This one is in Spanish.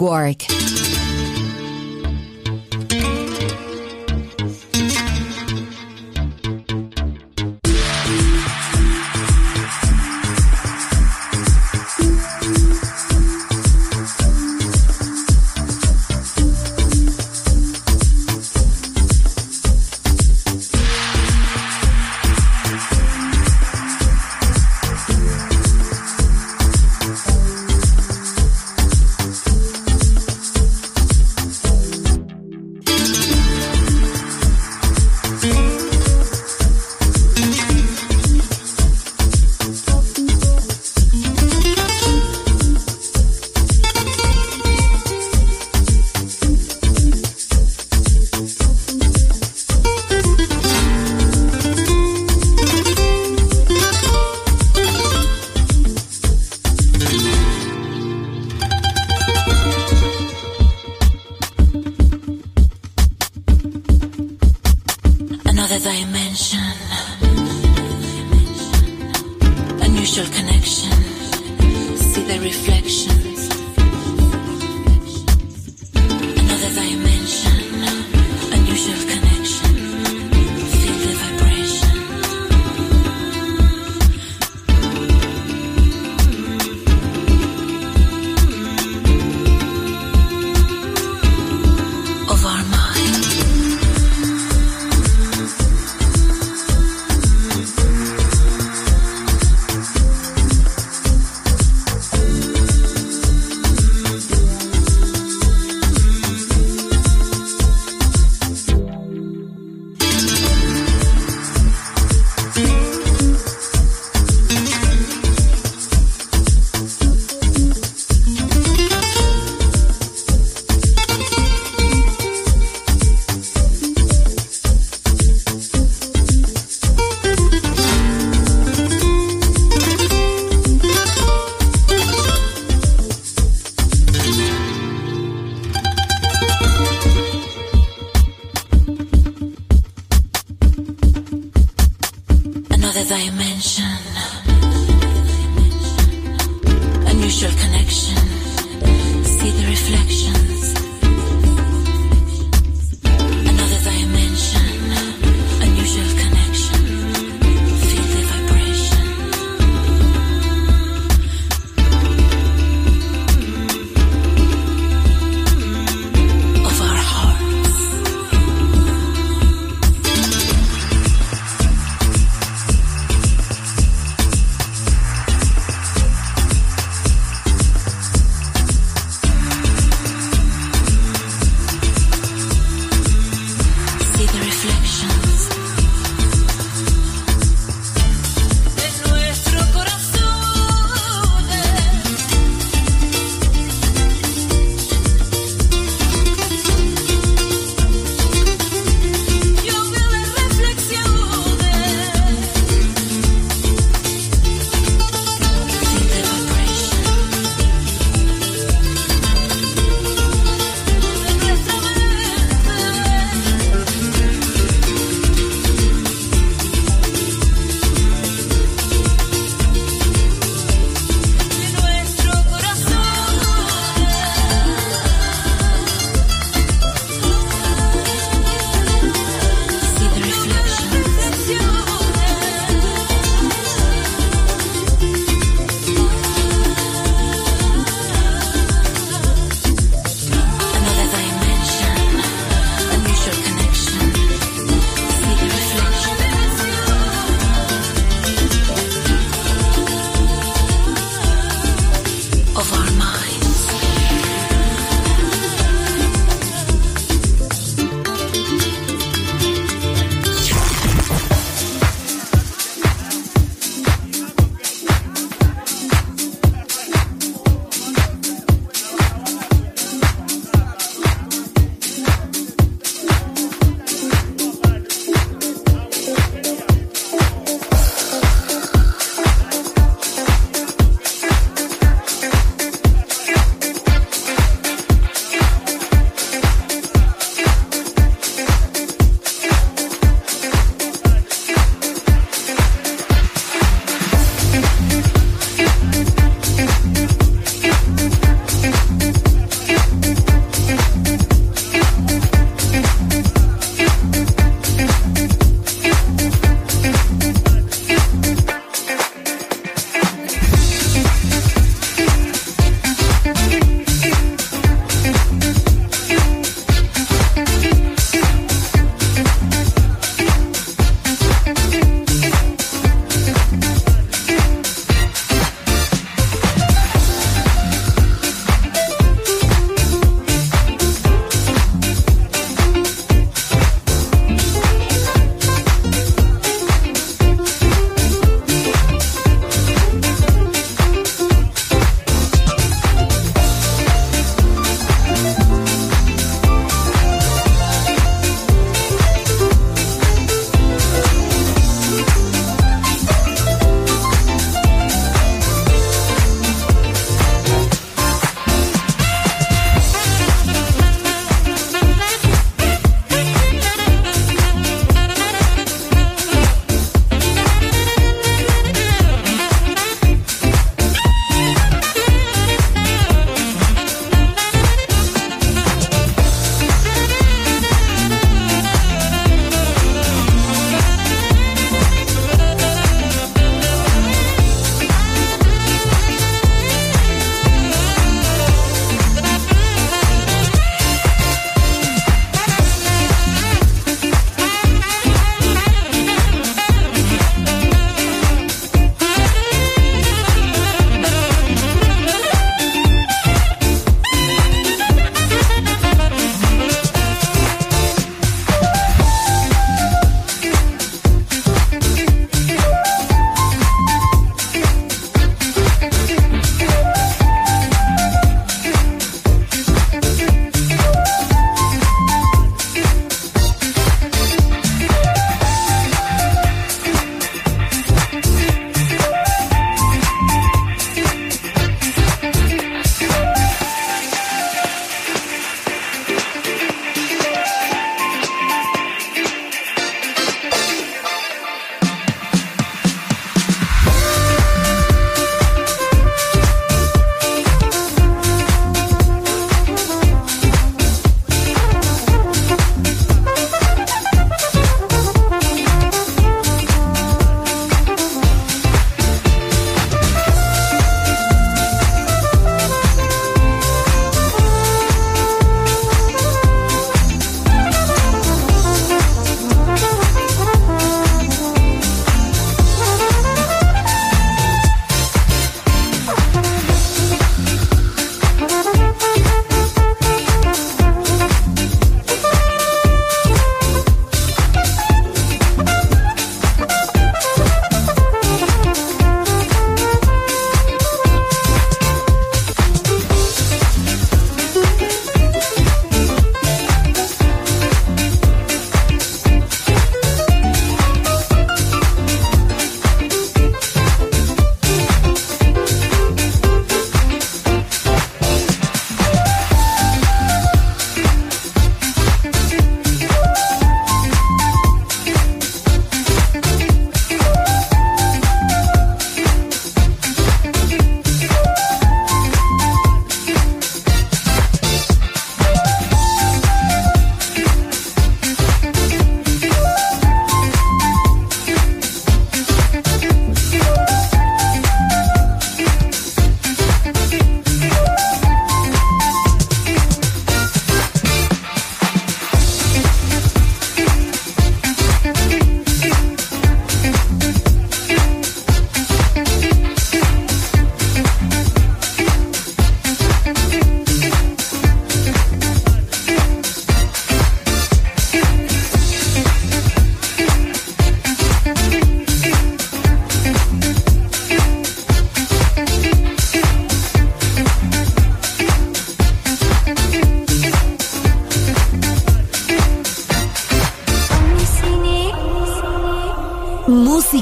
Balearic your connection. See the reflection.